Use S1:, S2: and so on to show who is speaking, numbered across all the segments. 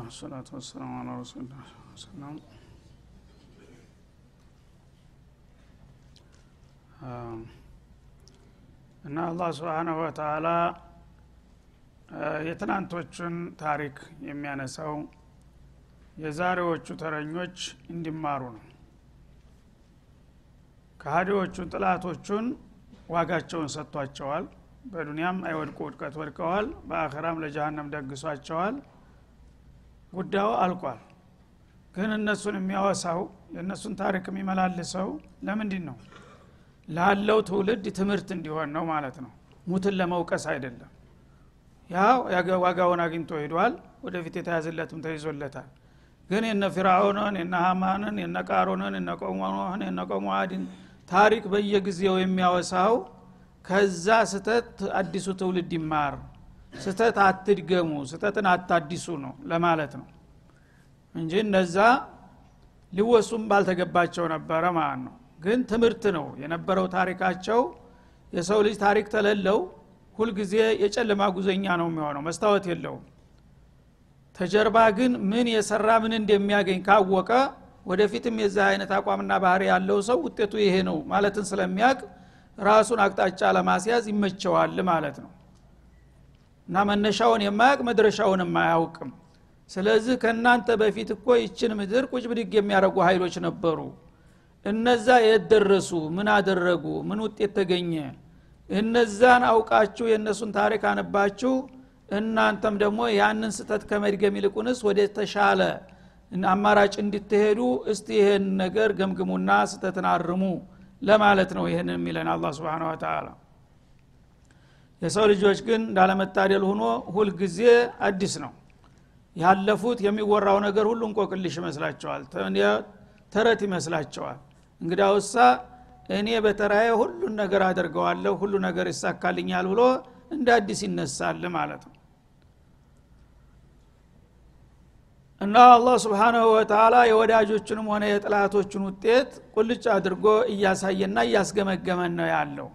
S1: አልሐምዱሊላህ ወሰላቱ ወሰላሙ አላ ረሱሊላህ ሰላም እና አላህ ስብሓናሁ ወተላ የትናንቶቹን ታሪክ የሚያነሳው የዛሬዎቹ ተረኞች እንዲማሩ ነው። ከሀዲዎቹን ጥላቶቹን ዋጋቸውን ሰጥቷቸዋል። በዱንያም አይወድቁ ውድቀት ወድቀዋል። በአኸራም ለጀሃነም ደግሷቸዋል ጉዳዩ አልቋል። ግን እነሱን የሚያወሳው የእነሱን ታሪክ የሚመላልሰው ለምንድን ነው? ላለው ትውልድ ትምህርት እንዲሆን ነው ማለት ነው። ሙትን ለመውቀስ አይደለም። ያ ዋጋውን አግኝቶ ሂዷል ወደፊት የተያዝለትም ተይዞለታል። ግን የነ ፊርአውንን የነ ሀማንን የነ ቃሮንን የነ ቆሞን የነ ቆሞአድን ታሪክ በየጊዜው የሚያወሳው ከዛ ስተት አዲሱ ትውልድ ይማር ስተት አትድገሙ ስተትን አታዲሱ ነው ለማለት ነው እንጂ እነዛ ሊወሱም ባልተገባቸው ነበረ ማለት ነው። ግን ትምህርት ነው የነበረው ታሪካቸው። የሰው ልጅ ታሪክ ተለለው ሁልጊዜ የጨለማ ጉዘኛ ነው የሚሆነው መስታወት የለውም። ተጀርባ ግን ምን የሰራ ምን እንደሚያገኝ ካወቀ ወደፊትም የዚህ አይነት አቋምና ባህሪ ያለው ሰው ውጤቱ ይሄ ነው ማለትን ስለሚያውቅ ራሱን አቅጣጫ ለማስያዝ ይመቸዋል ማለት ነው እና መነሻውን የማያውቅ መድረሻውን የማያውቅም። ስለዚህ ከእናንተ በፊት እኮ ይችን ምድር ቁጭ ብድግ የሚያደርጉ ኃይሎች ነበሩ። እነዛ የደረሱ ምን አደረጉ? ምን ውጤት ተገኘ? እነዛን አውቃችሁ የእነሱን ታሪክ አነባችሁ እናንተም ደግሞ ያንን ስተት ከመድገም ይልቁንስ ወደ ተሻለ አማራጭ እንድትሄዱ እስቲ ይህን ነገር ገምግሙና ስተትን አርሙ ለማለት ነው ይህን የሚለን አላ ስብን ወተላ የሰው ልጆች ግን እንዳለመታደል ሆኖ ሁልጊዜ አዲስ ነው። ያለፉት የሚወራው ነገር ሁሉ እንቆቅልሽ ይመስላቸዋል ተረት ይመስላቸዋል። እንግዳውሳ እኔ በተራዬ ሁሉን ነገር አደርገዋለሁ ሁሉ ነገር ይሳካልኛል ብሎ እንደ አዲስ ይነሳል ማለት ነው። እና አላህ ስብሓናሁ ወተላ የወዳጆቹንም ሆነ የጥላቶችን ውጤት ቁልጭ አድርጎ እያሳየና እያስገመገመን ነው ያለው።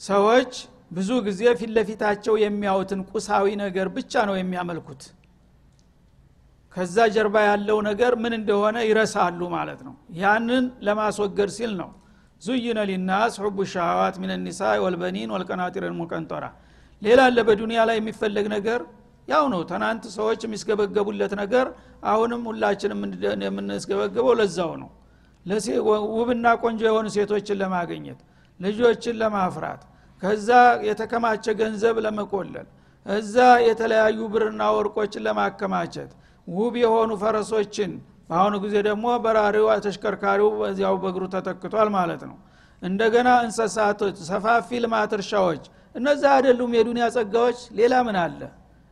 S1: ሰዎች ብዙ ጊዜ ፊት ለፊታቸው የሚያዩትን ቁሳዊ ነገር ብቻ ነው የሚያመልኩት። ከዛ ጀርባ ያለው ነገር ምን እንደሆነ ይረሳሉ ማለት ነው። ያንን ለማስወገድ ሲል ነው። ዙይነ ሊናስ ሑቡ ሻዋት ምን ኒሳ ወልበኒን ወልቀናጢር ሙቀንጦራ ሌላ አለ በዱንያ ላይ የሚፈለግ ነገር ያው ነው። ትናንት ሰዎች የሚስገበገቡለት ነገር አሁንም ሁላችንም የምንስገበገበው ለዛው ነው። ውብና ቆንጆ የሆኑ ሴቶችን ለማግኘት ልጆችን ለማፍራት ከዛ የተከማቸ ገንዘብ ለመቆለል እዛ የተለያዩ ብርና ወርቆችን ለማከማቸት ውብ የሆኑ ፈረሶችን በአሁኑ ጊዜ ደግሞ በራሪው ተሽከርካሪው በዚያው በእግሩ ተተክቷል ማለት ነው። እንደገና እንሰሳቶች ሰፋፊ ልማት እርሻዎች እነዚህ አይደሉም የዱንያ ጸጋዎች ሌላ ምን አለ?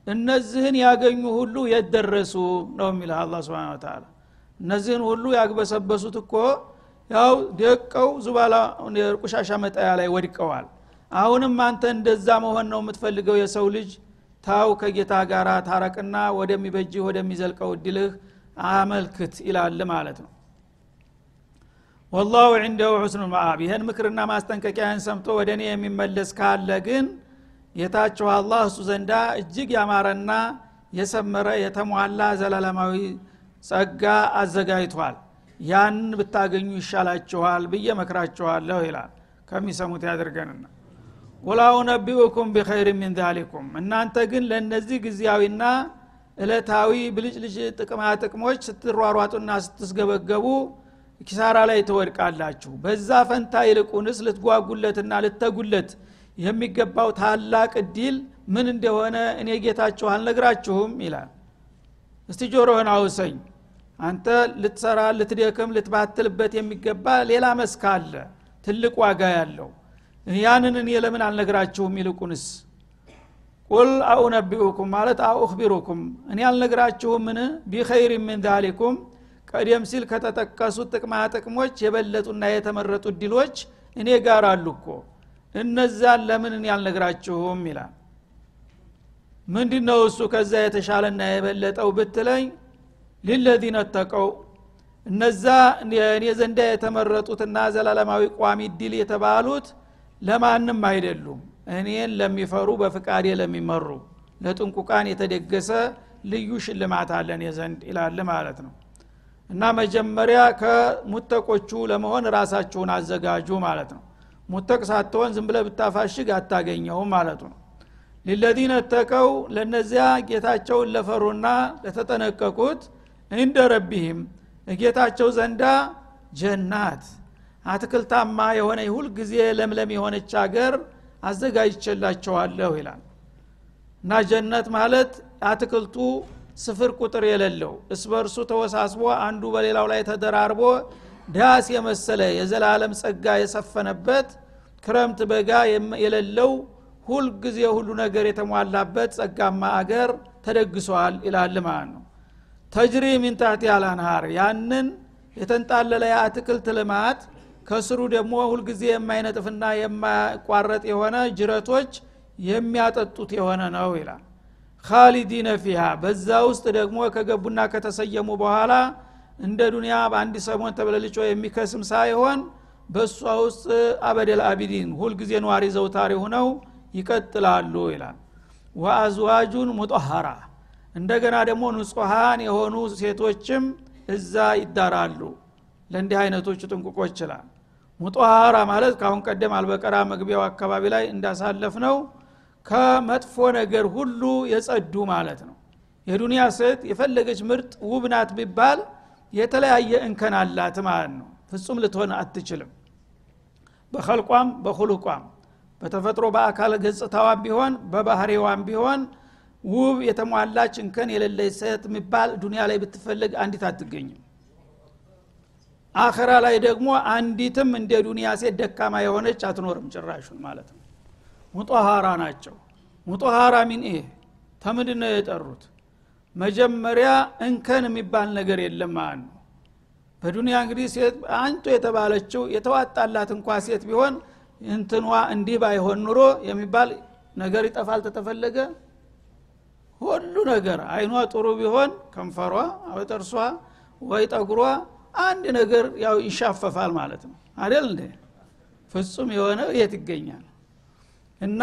S1: እነዚህን ያገኙ ሁሉ የደረሱ ነው የሚለው አላ ስብን ተላ እነዚህን ሁሉ ያግበሰበሱት እኮ ያው ደቀው ዙባላ ቁሻሻ መጣያ ላይ ወድቀዋል አሁንም አንተ እንደዛ መሆን ነው የምትፈልገው የሰው ልጅ። ታው ከጌታ ጋር ታረቅና ወደሚበጅህ ወደሚዘልቀው እድልህ አመልክት ይላል ማለት ነው። ወላሁ ዕንደሁ ሑስኑ መአብ ይህን ምክርና ማስጠንቀቂያን ሰምቶ ወደ እኔ የሚመለስ ካለ ግን ጌታችሁ አላህ እሱ ዘንዳ እጅግ ያማረና የሰመረ የተሟላ ዘላለማዊ ጸጋ አዘጋጅቷል። ያንን ብታገኙ ይሻላችኋል ብዬ መክራችኋለሁ ይላል። ከሚሰሙት ያድርገንና ወላው ነቢኡኩም ቢኸይር ሚን ዛሊኩም። እናንተ ግን ለእነዚህ ጊዜያዊና እለታዊ ብልጭልጭ ጥቅማ ጥቅሞች ስትሯሯጡና ስትስገበገቡ ኪሳራ ላይ ትወድቃላችሁ። በዛ ፈንታ ይልቁንስ ልትጓጉለትና ልተጉለት የሚገባው ታላቅ እድል ምን እንደሆነ እኔ ጌታችሁ አልነግራችሁም ይላል። እስቲ ጆሮህን አውሰኝ። አንተ ልትሰራ ልትደክም ልትባትልበት የሚገባ ሌላ መስክ አለ። ትልቅ ዋጋ ያለው ያንን እኔ ለምን አልነግራችሁም? ይልቁንስ ቁል አኡነቢኡኩም ማለት አኡክቢሩኩም እኔ አልነግራችሁምን? ቢኸይር ምን ዛሊኩም። ቀደም ሲል ከተጠቀሱት ጥቅማ ጥቅሞች የበለጡና የተመረጡ ድሎች እኔ ጋር አሉ እኮ። እነዛን ለምን እኔ አልነግራችሁም? ይላል። ምንድ ነው እሱ ከዛ የተሻለና የበለጠው ብትለኝ ሊለዚነ ተቀው። እነዛ እኔ ዘንዳ የተመረጡትና ዘላለማዊ ቋሚ ድል የተባሉት ለማንም አይደሉም። እኔን ለሚፈሩ በፍቃዴ ለሚመሩ ለጥንቁቃን የተደገሰ ልዩ ሽልማት አለን የዘንድ ይላል ማለት ነው። እና መጀመሪያ ከሙተቆቹ ለመሆን ራሳችሁን አዘጋጁ ማለት ነው። ሙተቅ ሳትሆን ዝም ብለ ብታፋሽግ አታገኘውም ማለቱ ነው። ሊለዚነ ተቀው ለነዚያ ጌታቸውን ለፈሩና ለተጠነቀቁት እንደ ረቢህም ጌታቸው ዘንዳ ጀናት አትክልታማ የሆነ ሁል ጊዜ ለምለም የሆነች አገር አዘጋጅቼላቸዋለሁ ይላል። እና ጀነት ማለት አትክልቱ ስፍር ቁጥር የሌለው እስበርሱ ተወሳስቦ አንዱ በሌላው ላይ ተደራርቦ ዳስ የመሰለ የዘላለም ጸጋ የሰፈነበት ክረምት በጋ የሌለው ሁልጊዜ ሁሉ ነገር የተሟላበት ጸጋማ አገር ተደግሷል ይላል ማለት ነው። ተጅሪ ሚን ታህቲ አልአንሃር ያንን የተንጣለለ የአትክልት ልማት ከስሩ ደግሞ ሁልጊዜ የማይነጥፍና የማያቋረጥ የሆነ ጅረቶች የሚያጠጡት የሆነ ነው ይላል። ካሊዲነ ፊሃ በዛ ውስጥ ደግሞ ከገቡና ከተሰየሙ በኋላ እንደ ዱንያ በአንድ ሰሞን ተብለልጮ የሚከስም ሳይሆን በእሷ ውስጥ አበደል አቢዲን ሁልጊዜ ነዋሪ ዘውታሪ ሁነው ይቀጥላሉ ይላል። ወአዝዋጁን ሙጠሃራ እንደገና ደግሞ ንጹሐን የሆኑ ሴቶችም እዛ ይዳራሉ ለእንዲህ አይነቶቹ ጥንቁቆች ይችላል። ሙጠሃራ ማለት ካሁን ቀደም አልበቀራ መግቢያው አካባቢ ላይ እንዳሳለፍ ነው ከመጥፎ ነገር ሁሉ የጸዱ ማለት ነው። የዱንያ ሴት የፈለገች ምርጥ ውብ ናት ቢባል የተለያየ እንከን አላት ማለት ነው። ፍጹም ልትሆን አትችልም። በኸልቋም በሁሉቋም በተፈጥሮ በአካል ገጽታዋም ቢሆን በባህሪዋም ቢሆን ውብ የተሟላች እንከን የሌለች ሴት የሚባል ዱኒያ ላይ ብትፈልግ አንዲት አትገኝም አኸራ ላይ ደግሞ አንዲትም እንደ ዱኒያ ሴት ደካማ የሆነች አትኖርም ጭራሹን ማለት ነው። ሙጦሃራ ናቸው። ሙጦሃራ ሚን ይህ? ተምንድ ነው የጠሩት። መጀመሪያ እንከን የሚባል ነገር የለም ማለት ነው በዱኒያ እንግዲህ ሴት አንቱ የተባለችው የተዋጣላት እንኳ ሴት ቢሆን እንትኗ እንዲህ ባይሆን ኑሮ የሚባል ነገር ይጠፋል ተተፈለገ? ሁሉ ነገር አይኗ ጥሩ ቢሆን ከንፈሯ ወይ ጥርሷ ወይ ጠጉሯ አንድ ነገር ያው ይሻፈፋል ማለት ነው። አደል እንዴ? ፍጹም የሆነ የት ይገኛል? እና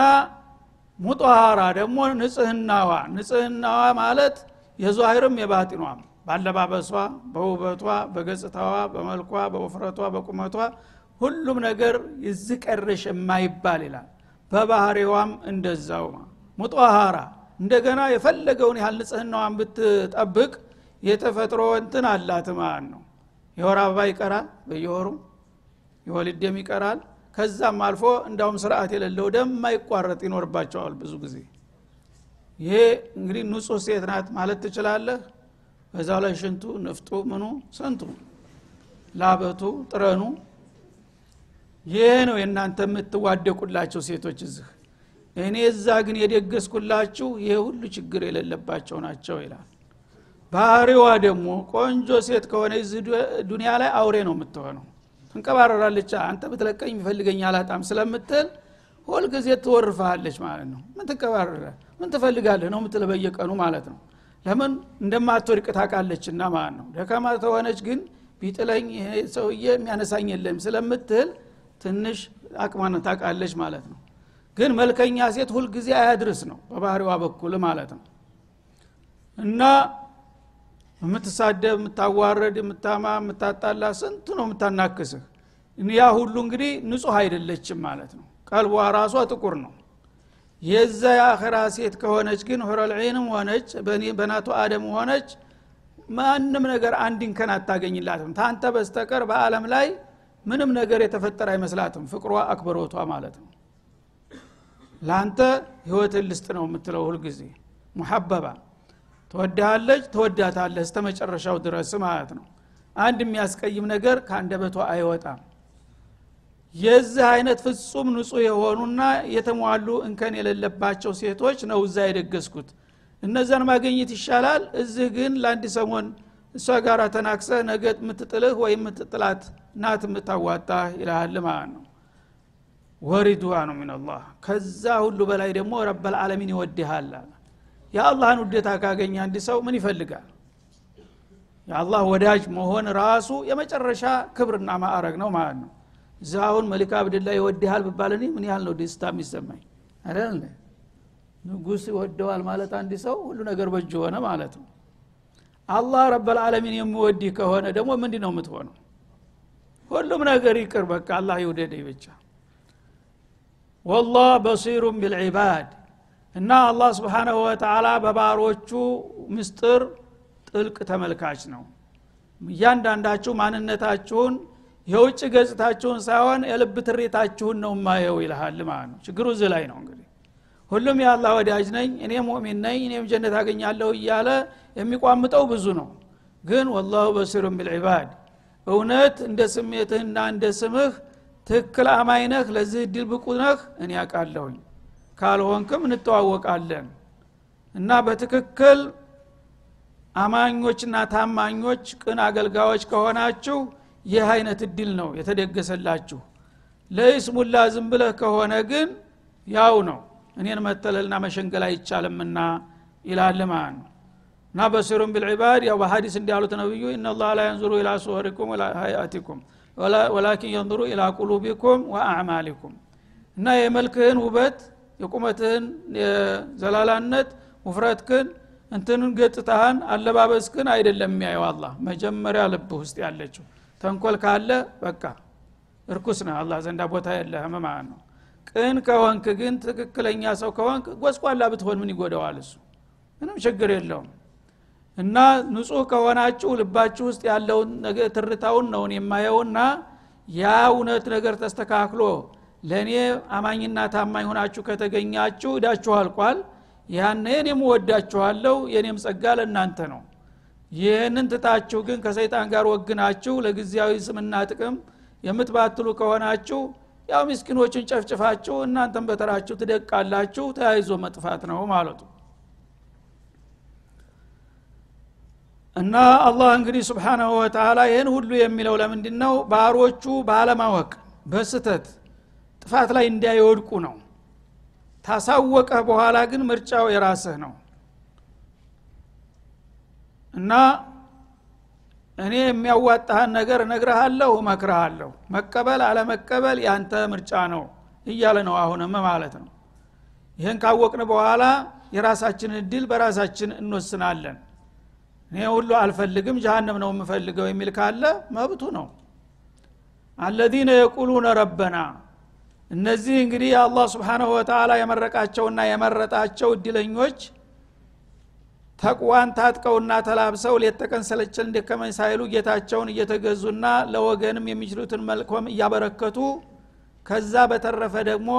S1: ሙጠሃራ ደግሞ ንጽህናዋ ንጽህናዋ ማለት የዟሂርም የባጢኗም ባለባበሷ በውበቷ በገጽታዋ በመልኳ በውፍረቷ በቁመቷ ሁሉም ነገር ይዝቀርሽ የማይባል ይላል። በባህሪዋም እንደዛው ሙጠሃራ እንደገና የፈለገውን ያህል ንጽህናዋን ብትጠብቅ የተፈጥሮ እንትን አላት ማለት ነው የወር አበባ ይቀራል በየወሩ የወሊድ ደም ይቀራል። ከዛም አልፎ እንዳውም ስርዓት የሌለው ደም ማይቋረጥ ይኖርባቸዋል ብዙ ጊዜ። ይሄ እንግዲህ ንጹህ ሴት ናት ማለት ትችላለህ። በዛው ላይ ሽንቱ ንፍጡ ምኑ ስንቱ ላበቱ ጥረኑ። ይሄ ነው የእናንተ የምትዋደቁላቸው ሴቶች እዚህ። እኔ እዛ ግን የደገስኩላችሁ ይሄ ሁሉ ችግር የሌለባቸው ናቸው ይላል ባህሪዋ ደግሞ ቆንጆ ሴት ከሆነ ዱኒያ ላይ አውሬ ነው የምትሆነው። ትንቀባረራለች አንተ ብትለቀኝ የሚፈልገኝ አላጣም ስለምትል ሁልጊዜ ትወርፋለች ማለት ነው። ምን ትንቀባረረ ምን ትፈልጋለህ ነው ምትል በየቀኑ ማለት ነው። ለምን? እንደማትወድቅ ታቃለችና ማለት ነው። ደካማ ተሆነች ግን ቢጥለኝ ይሄ ሰውዬ የሚያነሳኝ የለም ስለምትል ትንሽ አቅማን ታቃለች ማለት ነው። ግን መልከኛ ሴት ሁልጊዜ አያድርስ ነው በባህሪዋ በኩል ማለት ነው። እና የምትሳደብ የምታዋረድ የምታማ የምታጣላ ስንት ነው የምታናክስህ? ያ ሁሉ እንግዲህ ንጹህ አይደለችም ማለት ነው። ቀልቧ ራሷ ጥቁር ነው። የዛ የአኸራ ሴት ከሆነች ግን ሁረልዒንም ሆነች በናቱ አደም ሆነች ማንም ነገር አንድ እንከን አታገኝላትም። ታንተ በስተቀር በአለም ላይ ምንም ነገር የተፈጠረ አይመስላትም። ፍቅሯ አክብሮቷ ማለት ነው። ለአንተ ህይወትን ልስጥ ነው የምትለው ሁልጊዜ። ሙሐበባ ትወድሃለች ትወዳታለህ እስተ መጨረሻው ድረስ ማለት ነው። አንድ የሚያስቀይም ነገር ከአንደበቷ አይወጣም። የዚህ አይነት ፍጹም ንጹህ የሆኑና የተሟሉ እንከን የሌለባቸው ሴቶች ነው እዛ የደገስኩት። እነዛን ማግኘት ይሻላል። እዚህ ግን ለአንድ ሰሞን እሷ ጋር ተናክሰ ነገ የምትጥልህ ወይም የምትጥላት ናት የምታዋጣ ይልሃል ማለት ነው። ወሪድዋኑ ሚንላህ ከዛ ሁሉ በላይ ደግሞ ረበልዓለሚን ይወድሃል የአላህን ውዴታ ካገኘ አንድ ሰው ምን ይፈልጋል? የአላህ ወዳጅ መሆን ራሱ የመጨረሻ ክብርና ማዕረግ ነው ማለት ነው። እዛ አሁን መሊክ አብድላ ይወድሃል ብባል ምን ያህል ነው ደስታ የሚሰማኝ? አይደል ንጉስ ይወደዋል ማለት አንድ ሰው ሁሉ ነገር በእጅ ሆነ ማለት ነው። አላህ ረበልዓለሚን የሚወድ ከሆነ ደግሞ ምንድ ነው የምትሆነው? ሁሉም ነገር ይቅር በቃ አላህ ይውደደኝ ብቻ። ወላህ በሲሩም ቢልዒባድ እና አላህ ስብሓናሁ ወተላ በባሮቹ ምስጥር ጥልቅ ተመልካች ነው። እያንዳንዳችሁ ማንነታችሁን የውጭ ገጽታችሁን ሳይሆን የልብ ትሬታችሁን ነው ማየው ይልሃል ማለት ነው። ችግሩ እዚህ ላይ ነው እንግዲህ። ሁሉም የአላህ ወዳጅ ነኝ እኔ ሙእሚን ነኝ እኔም ጀነት አገኛለሁ እያለ የሚቋምጠው ብዙ ነው። ግን ወላሁ በሲሩን ቢልዒባድ እውነት እንደ ስሜትህና እንደ ስምህ ትክክል አማኝ ነህ ለዚህ እድል ብቁ ነህ እኔ ያውቃለሁኝ ካልሆንክም እንተዋወቃለን። እና በትክክል አማኞችና ታማኞች ቅን አገልጋዮች ከሆናችሁ ይህ አይነት እድል ነው የተደገሰላችሁ። ለይስሙላ ዝም ብለህ ከሆነ ግን ያው ነው። እኔን መተለልና መሸንገል አይቻልምና ይላል ማለት ነው እና በሲሩን ቢልዕባድ ያው በሀዲስ እንዲያሉት ነብዩ እናላህ ላ የንዙሩ ኢላ ሱወሪኩም ወላ ሀያቲኩም ወላኪን የንظሩ ኢላ ቁሉቢኩም ወአዕማሊኩም. እና የመልክህን ውበት የቁመትህን የዘላላነት ውፍረትክን እንትንን ገጽታህን አለባበስክን አይደለም የሚያየው አላ መጀመሪያ ልብ ውስጥ ያለችው ተንኮል ካለ በቃ እርኩስ ነህ። አላ ዘንዳ ቦታ የለህም ማለት ነው። ቅን ከሆንክ ግን ትክክለኛ ሰው ከሆንክ ጎስቋላ ብትሆን ምን ይጎደዋል እሱ? ምንም ችግር የለውም። እና ንጹህ ከሆናችሁ ልባችሁ ውስጥ ያለውን ትርታውን ነውን የማየውና ያ እውነት ነገር ተስተካክሎ ለእኔ አማኝና ታማኝ ሆናችሁ ከተገኛችሁ እዳችሁ አልቋል። ያነ እኔም ወዳችኋለሁ የኔም ጸጋ ለእናንተ ነው። ይህንን ትታችሁ ግን ከሰይጣን ጋር ወግናችሁ ለጊዜያዊ ስምና ጥቅም የምትባትሉ ከሆናችሁ ያው ምስኪኖችን ጨፍጭፋችሁ እናንተም በተራችሁ ትደቃላችሁ ተያይዞ መጥፋት ነው ማለቱ። እና አላህ እንግዲህ ስብሓናሁ ወተላ ይህን ሁሉ የሚለው ለምንድ ነው ባሮቹ ባለማወቅ በስተት ጥፋት ላይ እንዳይወድቁ ነው። ታሳወቀህ በኋላ ግን ምርጫው የራስህ ነው። እና እኔ የሚያዋጣህን ነገር እነግረሃለሁ እመክረሃለሁ መቀበል አለመቀበል ያንተ ምርጫ ነው እያለ ነው አሁንም ማለት ነው። ይህን ካወቅን በኋላ የራሳችንን እድል በራሳችን እንወስናለን። እኔ ሁሉ አልፈልግም ጀሃነም ነው የምፈልገው የሚል ካለ መብቱ ነው። አለዚነ የቁሉነ ረበና እነዚህ እንግዲህ አላህ ስብሓናሁ ወተላ የመረቃቸውና የመረጣቸው እድለኞች ተቅዋን ታጥቀውና ተላብሰው ሌተቀን ሰለቸል እንደከመኝ ሳይሉ ጌታቸውን እየተገዙና ለወገንም የሚችሉትን መልኮም እያበረከቱ ከዛ በተረፈ ደግሞ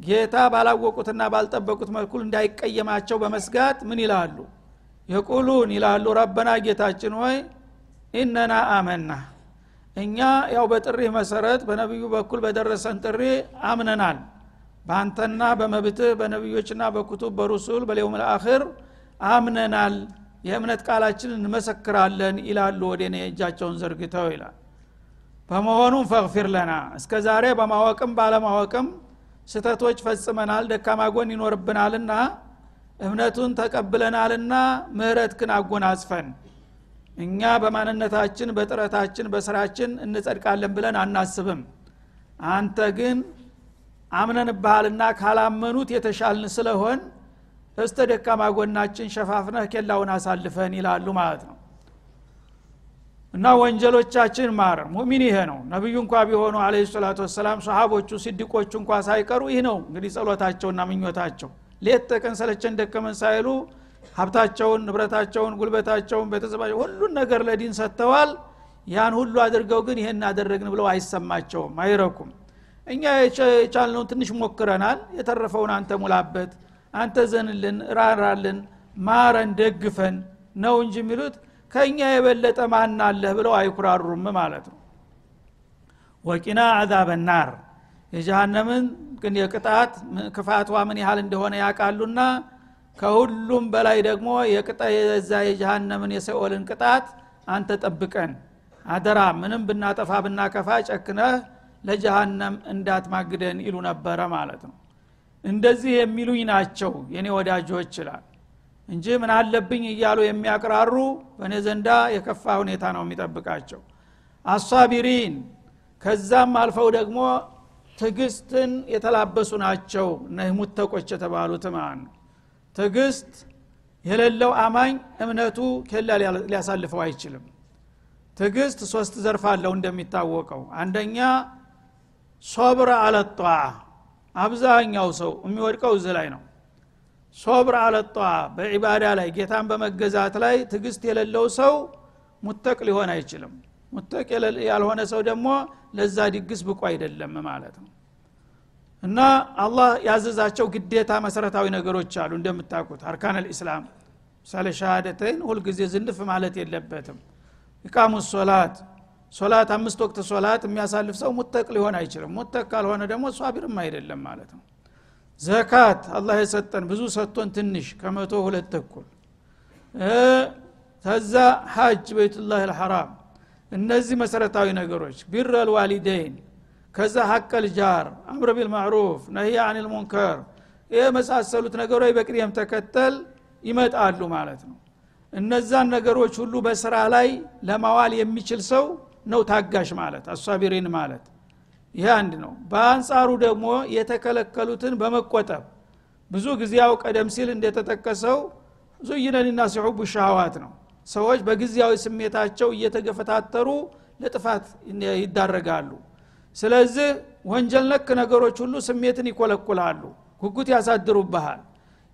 S1: ጌታ ባላወቁትና ባልጠበቁት መልኩል እንዳይቀየማቸው በመስጋት ምን ይላሉ? የቁሉን ይላሉ። ረበና ጌታችን ሆይ ኢነና አመና እኛ ያው በጥሪህ መሰረት በነቢዩ በኩል በደረሰን ጥሪ አምነናል። በአንተና በመብትህ በነቢዮችና በኩቱብ በሩሱል በሌውም ልአክር አምነናል። የእምነት ቃላችንን እንመሰክራለን ይላሉ ወደ እኔ እጃቸውን ዘርግተው ይላል። በመሆኑም ፈግፊር ለና እስከ ዛሬ በማወቅም ባለማወቅም ስተቶች ፈጽመናል ደካማ ጎን ይኖርብናልና እምነቱን ተቀብለናልና ምህረትክን አጎናጽፈን እኛ በማንነታችን በጥረታችን በስራችን እንጸድቃለን ብለን አናስብም። አንተ ግን አምነንብሃልና ካላመኑት የተሻልን ስለሆን እስተ ደካማ ጎናችን ሸፋፍነህ ኬላውን አሳልፈን ይላሉ ማለት ነው። እና ወንጀሎቻችን ማር። ሙሚን ይሄ ነው። ነቢዩ እንኳ ቢሆኑ አለ ሰላቱ ወሰላም ሰሃቦቹ ሲድቆቹ እንኳ ሳይቀሩ ይህ ነው እንግዲህ ጸሎታቸውና ምኞታቸው። ሌት ተቀን ሰለቸን ደከመን ሳይሉ ሀብታቸውን ንብረታቸውን ጉልበታቸውን ቤተሰባቸው ሁሉን ነገር ለዲን ሰጥተዋል። ያን ሁሉ አድርገው ግን ይሄን አደረግን ብለው አይሰማቸውም አይረኩም። እኛ የቻልነውን ትንሽ ሞክረናል። የተረፈውን አንተ ሙላበት አንተ ዘንልን ራራልን ማረን ደግፈን ነው እንጂ የሚሉት ከእኛ የበለጠ ማን አለህ ብለው አይኩራሩም ማለት ነው። ወቂና አዛበ ናር። የጀሃነምን ግን የቅጣት ክፋቷ ምን ያህል እንደሆነ ያውቃሉና ከሁሉም በላይ ደግሞ የዛ የጀሃነምን የሰኦልን ቅጣት አንተ ጠብቀን። አደራ ምንም ብናጠፋ ብናከፋ ጨክነህ ለጀሃነም እንዳትማግደን ይሉ ነበረ ማለት ነው። እንደዚህ የሚሉኝ ናቸው የኔ ወዳጆች ይላል። እንጂ ምን አለብኝ እያሉ የሚያቅራሩ በእኔ ዘንዳ የከፋ ሁኔታ ነው የሚጠብቃቸው። አሳቢሪን ከዛም አልፈው ደግሞ ትግስትን የተላበሱ ናቸው እነህ ሙተቆች የተባሉት ማለት ነው ትግስት የሌለው አማኝ እምነቱ ኬላ ሊያሳልፈው አይችልም። ትግስት ሶስት ዘርፍ አለው እንደሚታወቀው። አንደኛ ሶብር አለጧ አብዛኛው ሰው የሚወድቀው እዚህ ላይ ነው። ሶብር አለጧ በዒባዳ ላይ ጌታን በመገዛት ላይ ትግስት የሌለው ሰው ሙተቅ ሊሆን አይችልም። ሙተቅ ያልሆነ ሰው ደግሞ ለዛ ድግስ ብቁ አይደለም ማለት ነው እና አላህ ያዘዛቸው ግዴታ መሰረታዊ ነገሮች አሉ። እንደምታውቁት አርካን ልእስላም ምሳሌ ሻሃደተይን ሁልጊዜ ዝንፍ ማለት የለበትም። ኢቃሙ ሶላት ሶላት አምስት ወቅት ሶላት የሚያሳልፍ ሰው ሙተቅ ሊሆን አይችልም። ሙተቅ ካልሆነ ደግሞ ሷቢርም አይደለም ማለት ነው። ዘካት አላህ የሰጠን ብዙ ሰጥቶን ትንሽ ከመቶ ሁለት ተኩል። ተዛ ሀጅ ቤቱላህ ልሐራም እነዚህ መሰረታዊ ነገሮች ቢረ ልዋሊደይን ከዛ ሀቀል ጃር አምር ቢልማዕሩፍ ነህያ አን ልሙንከር የመሳሰሉት ነገሮች በቅደም ተከተል ይመጣሉ ማለት ነው። እነዛን ነገሮች ሁሉ በስራ ላይ ለማዋል የሚችል ሰው ነው ታጋሽ ማለት አሷቢሪን ማለት። ይህ አንድ ነው። በአንጻሩ ደግሞ የተከለከሉትን በመቆጠብ ብዙ ጊዜ ያው ቀደም ሲል እንደተጠቀሰው ዙይነኒና ሲሑቡ ሻህዋት ነው። ሰዎች በጊዜያዊ ስሜታቸው እየተገፈታተሩ ለጥፋት ይዳረጋሉ ስለዚህ ወንጀል ነክ ነገሮች ሁሉ ስሜትን ይኮለኩላሉ ጉጉት ያሳድሩብሃል።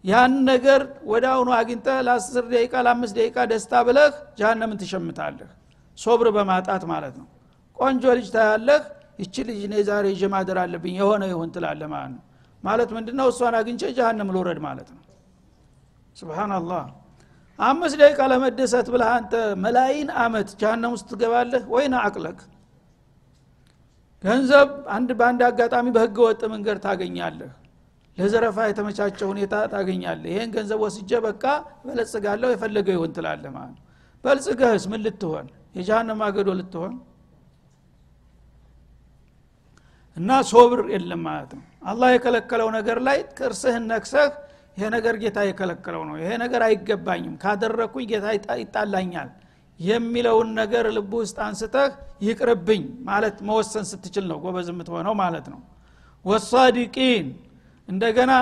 S1: ያን ነገር ወደ አሁኑ አግኝተ ለአስር ደቂቃ ለአምስት ደቂቃ ደስታ ብለህ ጃሃነምን ትሸምታለህ ሶብር በማጣት ማለት ነው። ቆንጆ ልጅ ታያለህ ይቺ ልጅ እኔ ዛሬ ይዤ ማደር አለብኝ የሆነ ይሁን ትላለ ማለት ነው። ማለት ምንድነው? እሷን አግኝቼ ጃሃንም ልውረድ ማለት ነው። ስብናላህ አምስት ደቂቃ ለመደሰት ብለህ አንተ መላይን አመት ጃሃንም ውስጥ ትገባለህ ወይና አቅለክ ገንዘብ አንድ በአንድ አጋጣሚ በህገ ወጥ መንገድ ታገኛለህ። ለዘረፋ የተመቻቸ ሁኔታ ታገኛለህ። ይሄን ገንዘብ ወስጀ በቃ በለጽጋለሁ የፈለገው ይሁን ትላለ ማለት ነው። በልጽገህስ ምን ልትሆን? የጃሃንም አገዶ ልትሆን? እና ሶብር የለም ማለት ነው። አላህ የከለከለው ነገር ላይ ጥርስህን ነክሰህ ይሄ ነገር ጌታ የከለከለው ነው። ይሄ ነገር አይገባኝም ካደረግኩኝ ጌታ ይጣላኛል የሚለውን ነገር ልብ ውስጥ አንስተህ ይቅርብኝ ማለት መወሰን ስትችል ነው ጎበዝ የምትሆነው ማለት ነው። ወሳዲቂን እንደገና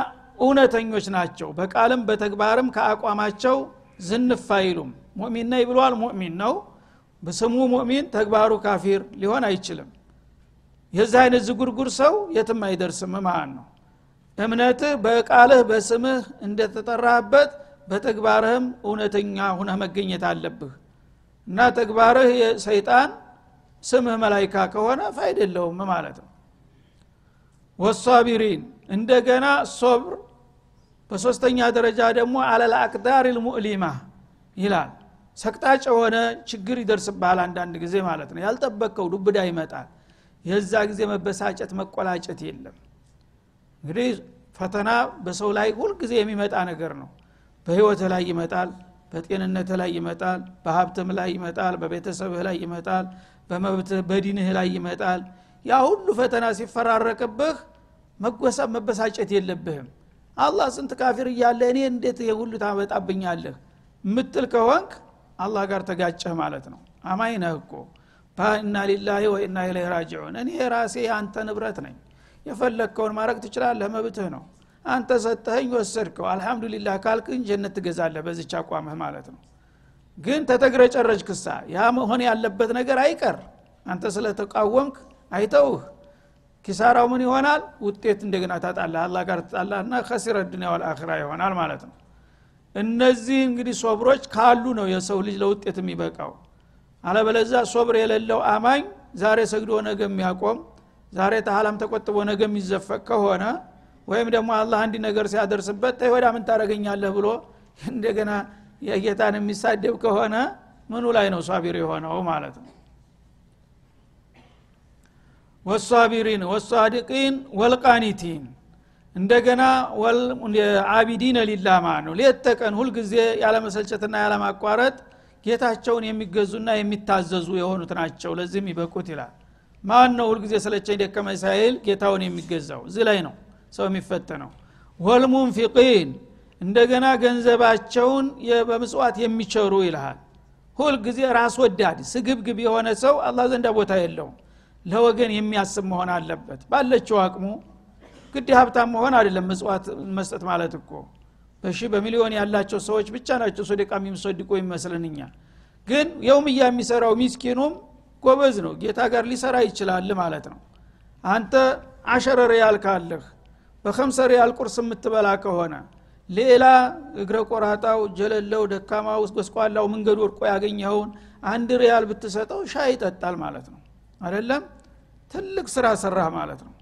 S1: እውነተኞች ናቸው። በቃልም በተግባርም ከአቋማቸው ዝንፍ አይሉም። ሙእሚን ነኝ ብሏል። ሙእሚን ነው። በስሙ ሙእሚን ተግባሩ ካፊር ሊሆን አይችልም። የዚህ አይነት ዝጉርጉር ሰው የትም አይደርስም ማለት ነው። እምነትህ በቃልህ በስምህ እንደተጠራህበት በተግባርህም እውነተኛ ሁነህ መገኘት አለብህ እና ተግባርህ ሰይጣን ስምህ መላይካ ከሆነ ፋይድ ማለት ነው። ወሳቢሪን እንደገና ሶብር በሶስተኛ ደረጃ ደግሞ አለል ልሙእሊማ ይላል። ሰቅጣጭ የሆነ ችግር ይደርስብሃል አንዳንድ ጊዜ ማለት ነው። ያልጠበቀው ዱብዳ ይመጣል። የዛ ጊዜ መበሳጨት መቆላጨት የለም። እንግዲህ ፈተና በሰው ላይ ሁልጊዜ የሚመጣ ነገር ነው። በህይወትህ ላይ ይመጣል በጤንነትህ ላይ ይመጣል በሀብትም ላይ ይመጣል በቤተሰብህ ላይ ይመጣል በመብትህ በዲንህ ላይ ይመጣል። ያ ሁሉ ፈተና ሲፈራረቅብህ መበሳጨት የለብህም። አላህ ስንት ካፊር እያለ እኔ እንዴት የሁሉ ታመጣብኛለህ ምትል ከሆንክ አላህ ጋር ተጋጨህ ማለት ነው። አማኝ ነህ እኮ። እና ሊላሂ ወኢና ኢለይህ ራጅዑን እኔ ራሴ አንተ ንብረት ነኝ። የፈለግከውን ማድረግ ትችላለህ መብትህ ነው አንተ ሰጠኸኝ ወሰድከው። አልሐምዱሊላህ ካልክን ጀነት ትገዛለህ በዚች አቋምህ ማለት ነው። ግን ተተግረጨረጅ ክሳ። ያ መሆን ያለበት ነገር አይቀር። አንተ ስለተቃወምክ አይተውህ። ኪሳራው ምን ይሆናል? ውጤት እንደገና ታጣለህ። አላ ጋር ትጣላህና ከሲረ ዱኒያ ወልአኺራ ይሆናል ማለት ነው። እነዚህ እንግዲህ ሶብሮች ካሉ ነው የሰው ልጅ ለውጤት የሚበቃው። አለበለዛ ሶብር የሌለው አማኝ ዛሬ ሰግዶ ነገ የሚያቆም ዛሬ ተሀላም ተቆጥቦ ነገ የሚዘፈቅ ከሆነ ወይም ደግሞ አላህ አንድ ነገር ሲያደርስበት ተይወዳ ምን ታደረገኛለህ ብሎ እንደገና የጌታን የሚሳደብ ከሆነ ምኑ ላይ ነው ሷቢር የሆነው ማለት ነው? ወሳቢሪን ወሳዲቂን ወልቃኒቲን። እንደገና አቢዲነ ሊላ ማለት ነው። ሌት ሁልጊዜ ያለመሰልቸትና ያለማቋረጥ ጌታቸውን የሚገዙና የሚታዘዙ የሆኑት ናቸው። ለዚህም ይበቁት ይላል። ማን ነው ሁልጊዜ ስለቸኝ ደከመኝ ሳይል ጌታውን የሚገዛው? እዚህ ላይ ነው ሰው የሚፈተነው። ወልሙንፊቂን እንደገና ገንዘባቸውን በምጽዋት የሚቸሩ ይልሃል። ሁልጊዜ ራስ ወዳድ ስግብግብ የሆነ ሰው አላህ ዘንዳ ቦታ የለውም። ለወገን የሚያስብ መሆን አለበት። ባለችው አቅሙ ግድ ሀብታም መሆን አይደለም ምጽዋት መስጠት ማለት እኮ። በሺ በሚሊዮን ያላቸው ሰዎች ብቻ ናቸው ሶደቃ የሚሰድቁ ይመስልን እኛ። ግን የውምያ የሚሰራው ሚስኪኑም ጎበዝ ነው። ጌታ ጋር ሊሰራ ይችላል ማለት ነው። አንተ አሸረ ሪያል በከምሰ ሪያል ቁርስ የምትበላ ከሆነ ሌላ እግረ ቆራጣው ጀለለው ደካማው ጎስቋላው መንገድ ወድቆ ያገኘኸውን አንድ ሪያል ብትሰጠው ሻይ ይጠጣል ማለት ነው። አይደለም? ትልቅ ስራ ሰራህ ማለት ነው።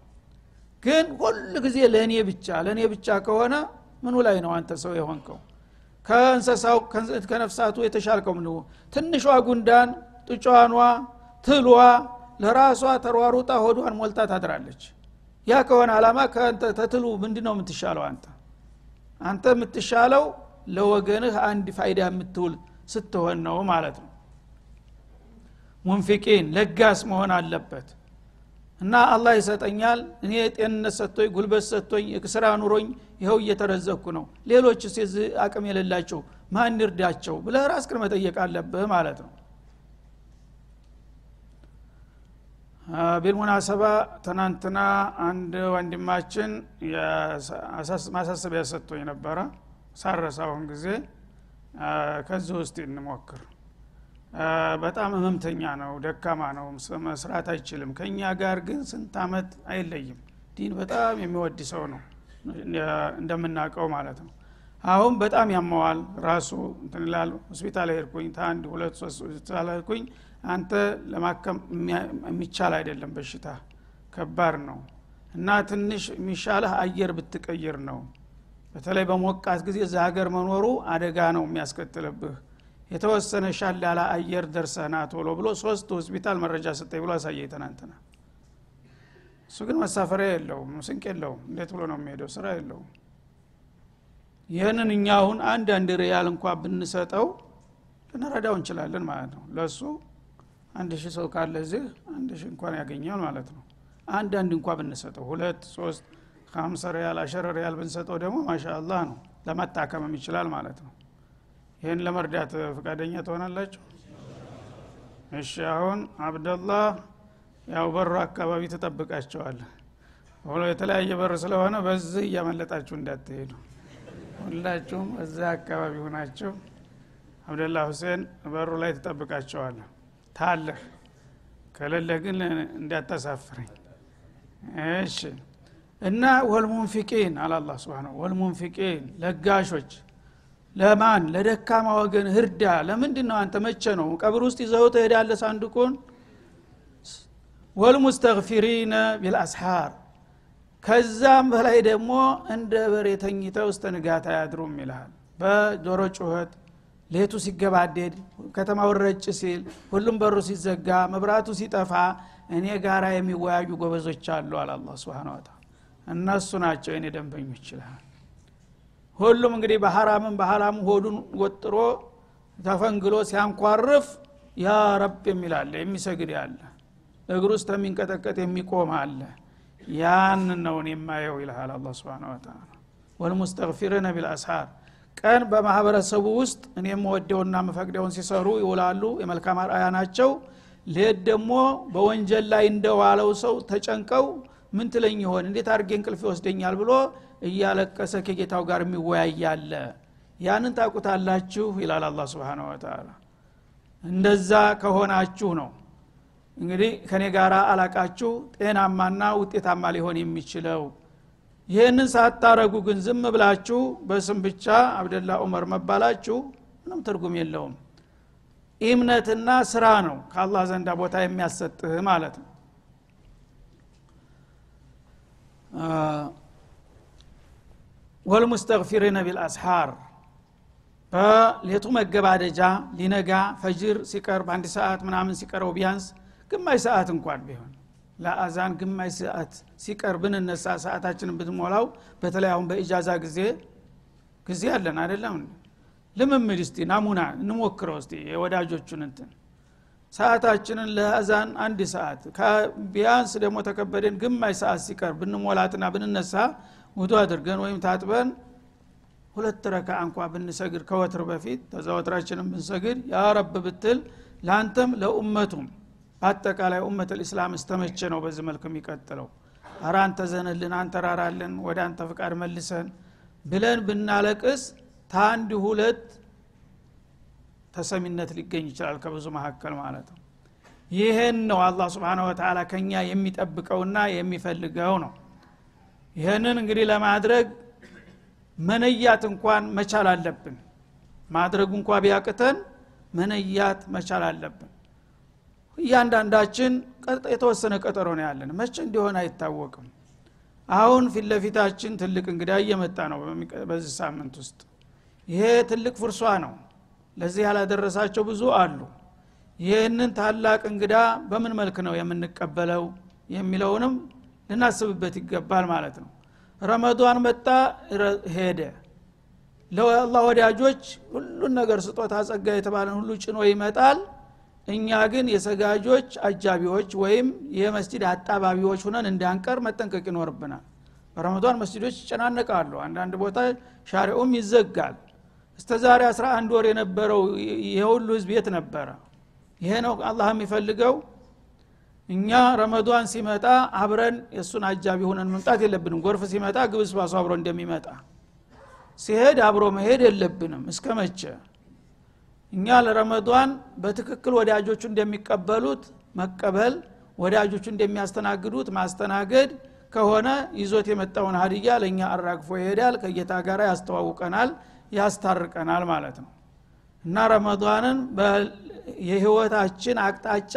S1: ግን ሁል ጊዜ ለእኔ ብቻ ለእኔ ብቻ ከሆነ ምኑ ላይ ነው አንተ ሰው የሆንከው? ከእንሰሳው ከነፍሳቱ የተሻልከው ምን ትንሿ ጉንዳን ጥጫኗ ትሏ ለራሷ ተሯሩጣ ሆዷን ሞልታ ታድራለች ያ ከሆነ አላማ ተትሉ ምንድ ነው የምትሻለው አንተ? አንተ የምትሻለው ለወገንህ አንድ ፋይዳ የምትውል ስትሆን ነው ማለት ነው። ሙንፊቂን ለጋስ መሆን አለበት። እና አላህ ይሰጠኛል እኔ ጤንነት ሰጥቶኝ ጉልበት ሰጥቶኝ ስራ ኑሮኝ ይኸው እየተረዘኩ ነው። ሌሎች የዚህ አቅም የሌላቸው ማን ይርዳቸው ብለህ ራስክን መጠየቅ አለብህ ማለት ነው ቢልሙናሰባ ትናንትና አንድ ወንድማችን ማሳሰቢያ ሰጥቶኝ ነበረ ሳረሳውን ጊዜ። ከዚህ ውስጥ እንሞክር። በጣም ህመምተኛ ነው ደካማ ነው መስራት አይችልም። ከእኛ ጋር ግን ስንት አመት አይለይም። ዲን በጣም የሚወድ ሰው ነው እንደምናውቀው ማለት ነው አሁን በጣም ያመዋል ራሱ እንትንላል ሆስፒታል ሄድኩኝ ታንድ ሁለት ሶስት ሆስፒታል ሄድኩኝ። አንተ ለማከም የሚቻል አይደለም በሽታ ከባድ ነው። እና ትንሽ የሚሻለህ አየር ብትቀይር ነው። በተለይ በሞቃት ጊዜ እዛ ሀገር መኖሩ አደጋ ነው የሚያስከትልብህ። የተወሰነ ሻል አየር ደርሰና ቶሎ ብሎ ሶስት ሆስፒታል መረጃ ሰጠኝ ብሎ አሳየ ትናንትና። እሱ ግን መሳፈሪያ የለውም ስንቅ የለውም። እንዴት ብሎ ነው የሚሄደው? ስራ የለውም ይህንን እኛ አሁን አንድ አንድ ሪያል እንኳ ብንሰጠው ልንረዳው እንችላለን ማለት ነው። ለእሱ አንድ ሺህ ሰው ካለ እዚህ አንድ ሺህ እንኳን ያገኛል ማለት ነው። አንድ አንድ እንኳ ብንሰጠው ሁለት ሶስት ከሀምሳ ሪያል አሸረ ሪያል ብንሰጠው ደግሞ ማሻ አላህ ነው ለመታከምም ይችላል ማለት ነው። ይህን ለመርዳት ፈቃደኛ ትሆናላችሁ? እሺ አሁን አብደላህ ያው በሩ አካባቢ ትጠብቃቸዋል የተለያየ በር ስለሆነ በዚህ እያመለጣችሁ እንዳትሄዱ ሁላችሁም እዛ አካባቢ ሁናችሁ አብደላ ሁሴን በሩ ላይ ትጠብቃቸዋለህ። ታለህ ከሌለህ ግን እንዳታሳፍረኝ። እሺ። እና ወልሙንፊቂን አለ አላ ስብን ወልሙንፊቂን ለጋሾች ለማን? ለደካማ ወገን ህርዳ። ለምንድን ነው አንተ መቼ ነው ቀብር ውስጥ ይዘው ትሄዳለ ሳንዱቁን? ወልሙስተግፊሪነ ቢልአስሓር ከዛም በላይ ደግሞ እንደ በሬ ተኝተው እስተ ንጋት አያድሩም ይልሃል በዶሮ ጩኸት ሌቱ ሲገባደድ ከተማው ረጭ ሲል ሁሉም በሩ ሲዘጋ መብራቱ ሲጠፋ እኔ ጋራ የሚወያዩ ጎበዞች አሉ አለ አላ ስብን እነሱ ናቸው የኔ ደንበኞች ይልሃል ሁሉም እንግዲህ በሐራምም በሐራም ሆዱን ወጥሮ ተፈንግሎ ሲያንኳርፍ ያ ረብ የሚላለ የሚሰግድ ያለ እግር ውስጥ የሚንቀጠቀጥ የሚቆም አለ ያን ነውን የማየው ይልሃል አላ ስብን ወተላ ወልሙስተግፊርነ ቢልአስሃር። ቀን በማህበረሰቡ ውስጥ እኔ የምወደውና መፈቅደውን ሲሰሩ ይውላሉ የመልካም አርአያ ናቸው። ሌት ደግሞ በወንጀል ላይ እንደዋለው ሰው ተጨንቀው ምን ትለኝ ይሆን? እንዴት አድርጌ እንቅልፍ ይወስደኛል? ብሎ እያለቀሰ ከጌታው ጋር የሚወያያለ። ያንን ታቁታላችሁ ይላል አላ ስብን ወተላ እንደዛ ከሆናችሁ ነው እንግዲህ ከኔ ጋር አላቃችሁ ጤናማና ውጤታማ ሊሆን የሚችለው። ይህንን ሳታረጉ ግን ዝም ብላችሁ በስም ብቻ አብደላ ዑመር መባላችሁ ምንም ትርጉም የለውም። እምነትና ስራ ነው ከአላህ ዘንዳ ቦታ የሚያሰጥህ ማለት ነው። ወልሙስተግፊሪነ ቢልአስሓር በሌቱ መገባደጃ ሊነጋ ፈጅር ሲቀር በአንድ ሰዓት ምናምን ሲቀረው ቢያንስ ግማሽ ሰዓት እንኳን ቢሆን ለአዛን ግማሽ ሰዓት ሲቀር ብንነሳ ሰዓታችንን ብትሞላው በተለይ አሁን በኢጃዛ ጊዜ ጊዜ አለን አይደለም ልምምድ እስቲ ናሙና እንሞክረው እስቲ የወዳጆቹን እንትን። ሰዓታችንን ለአዛን አንድ ሰዓት ቢያንስ ደግሞ ተከበደን ግማሽ ሰዓት ሲቀር ብንሞላትና ብንነሳ ውዱ አድርገን ወይም ታጥበን ሁለት ረካ እንኳ ብንሰግድ ከወትር በፊት ተዛወትራችንን ብንሰግድ ያ ረብ ብትል ለአንተም ለኡመቱም በአጠቃላይ ኡመት ልእስላም እስተመቼ ነው በዚህ መልክ የሚቀጥለው። አረ አንተ ዘንልን አንተ ወደ አንተ ፍቃድ መልሰን ብለን ብናለቅስ ታንድ ሁለት ተሰሚነት ሊገኝ ይችላል ከብዙ መካከል ማለት ነው። ይህን ነው አላህ ስብን ወተላ ከኛ የሚጠብቀውና የሚፈልገው ነው። ይህንን እንግዲህ ለማድረግ መነያት እንኳን መቻል አለብን። ማድረጉ እንኳ ቢያቅተን መነያት መቻል አለብን እያንዳንዳችን የተወሰነ ቀጠሮ ነው ያለን። መቼ እንዲሆን አይታወቅም። አሁን ፊት ለፊታችን ትልቅ እንግዳ እየመጣ ነው በዚህ ሳምንት ውስጥ። ይሄ ትልቅ ፍርሷ ነው። ለዚህ ያላደረሳቸው ብዙ አሉ። ይህንን ታላቅ እንግዳ በምን መልክ ነው የምንቀበለው የሚለውንም ልናስብበት ይገባል ማለት ነው። ረመዷን መጣ ሄደ። ለአላህ ወዳጆች ሁሉን ነገር ስጦታ ጸጋ የተባለን ሁሉ ጭኖ ይመጣል እኛ ግን የሰጋጆች አጃቢዎች ወይም የመስጅድ አጣባቢዎች ሁነን እንዳንቀር መጠንቀቅ ይኖርብናል። በረመዷን መስጅዶች ይጨናነቃሉ። አንዳንድ ቦታ ሻሪዑም ይዘጋል። እስተ ዛሬ 11 ወር የነበረው የሁሉ ህዝብ የት ነበረ? ይሄ ነው አላህ የሚፈልገው። እኛ ረመዷን ሲመጣ አብረን የእሱን አጃቢ ሆነን መምጣት የለብንም። ጎርፍ ሲመጣ ግብስ ባሱ አብሮ እንደሚመጣ። ሲሄድ አብሮ መሄድ የለብንም። እስከ መቼ እኛ ለረመዷን በትክክል ወዳጆቹ እንደሚቀበሉት መቀበል ወዳጆቹ እንደሚያስተናግዱት ማስተናገድ ከሆነ ይዞት የመጣውን ሀዲያ ለእኛ አራግፎ ይሄዳል ከጌታ ጋር ያስተዋውቀናል ያስታርቀናል ማለት ነው። እና ረመዷንን የህይወታችን አቅጣጫ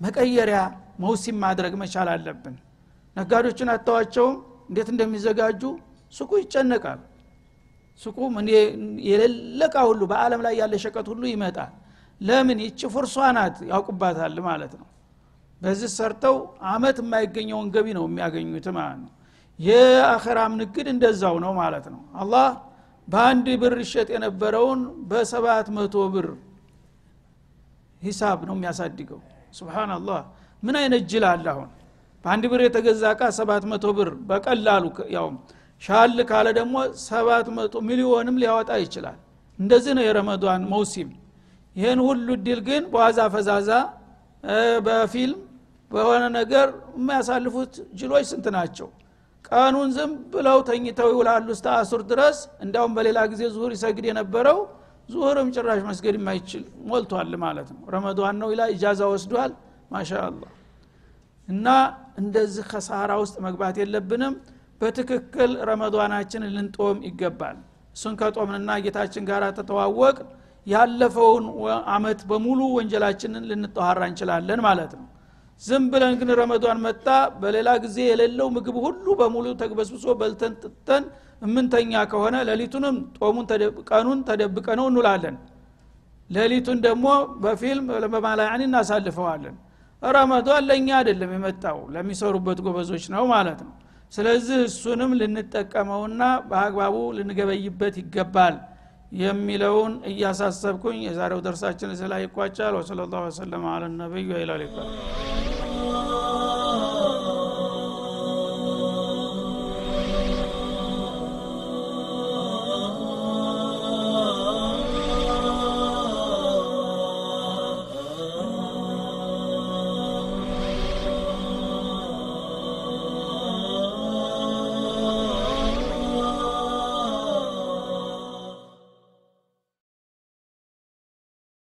S1: መቀየሪያ መውሲም ማድረግ መቻል አለብን። ነጋዴዎችን አተዋቸውም እንዴት እንደሚዘጋጁ ሱቁ ይጨነቃል ሱቁ የሌለቃ ሁሉ በአለም ላይ ያለ ሸቀጥ ሁሉ ይመጣል። ለምን? ይቺ ፍርሷ ናት ያውቁባታል ማለት ነው። በዚህ ሰርተው አመት የማይገኘውን ገቢ ነው የሚያገኙት ማለት ነው። የአኸራም ንግድ እንደዛው ነው ማለት ነው። አላህ በአንድ ብር ይሸጥ የነበረውን በሰባት መቶ ብር ሂሳብ ነው የሚያሳድገው። ስብናላህ ምን አይነት ጅል አለ አሁን? በአንድ ብር የተገዛ እቃ ሰባት መቶ ብር በቀላሉ ያው ሻል ካለ ደግሞ ሰባት መቶ ሚሊዮንም ሊያወጣ ይችላል። እንደዚህ ነው የረመዷን መውሲም። ይህን ሁሉ ድል ግን በዋዛ ፈዛዛ በፊልም በሆነ ነገር የሚያሳልፉት ጅሎች ስንት ናቸው? ቀኑን ዝም ብለው ተኝተው ይውላሉ እስተ አሱር ድረስ። እንዲያውም በሌላ ጊዜ ዙሁር ይሰግድ የነበረው ዙሁርም ጭራሽ መስገድ የማይችል ሞልቷል ማለት ነው። ረመዷን ነው ይላ ኢጃዛ ወስዷል። ማሻአላህ። እና እንደዚህ ከሳራ ውስጥ መግባት የለብንም በትክክል ረመዷናችንን ልንጦም ይገባል። እሱን ከጦምንና ጌታችን ጋር ተተዋወቅ። ያለፈውን አመት በሙሉ ወንጀላችንን ልንጠኋራ እንችላለን ማለት ነው። ዝም ብለን ግን ረመዷን መጣ። በሌላ ጊዜ የሌለው ምግብ ሁሉ በሙሉ ተግበስብሶ በልተን ጥተን እምንተኛ ከሆነ ሌሊቱንም ጦሙን ቀኑን ተደብቀ ነው እንውላለን። ሌሊቱን ደግሞ በፊልም በማላያኒ እናሳልፈዋለን። ረመዷን ለእኛ አይደለም የመጣው ለሚሰሩበት ጎበዞች ነው ማለት ነው ስለዚህ እሱንም ልንጠቀመውና በአግባቡ ልንገበይበት ይገባል የሚለውን እያሳሰብኩኝ የዛሬው ደርሳችን እዚህ ላይ ይቋጫል። ወሰለ ላሁ ወሰለም አለ ይላል ይባል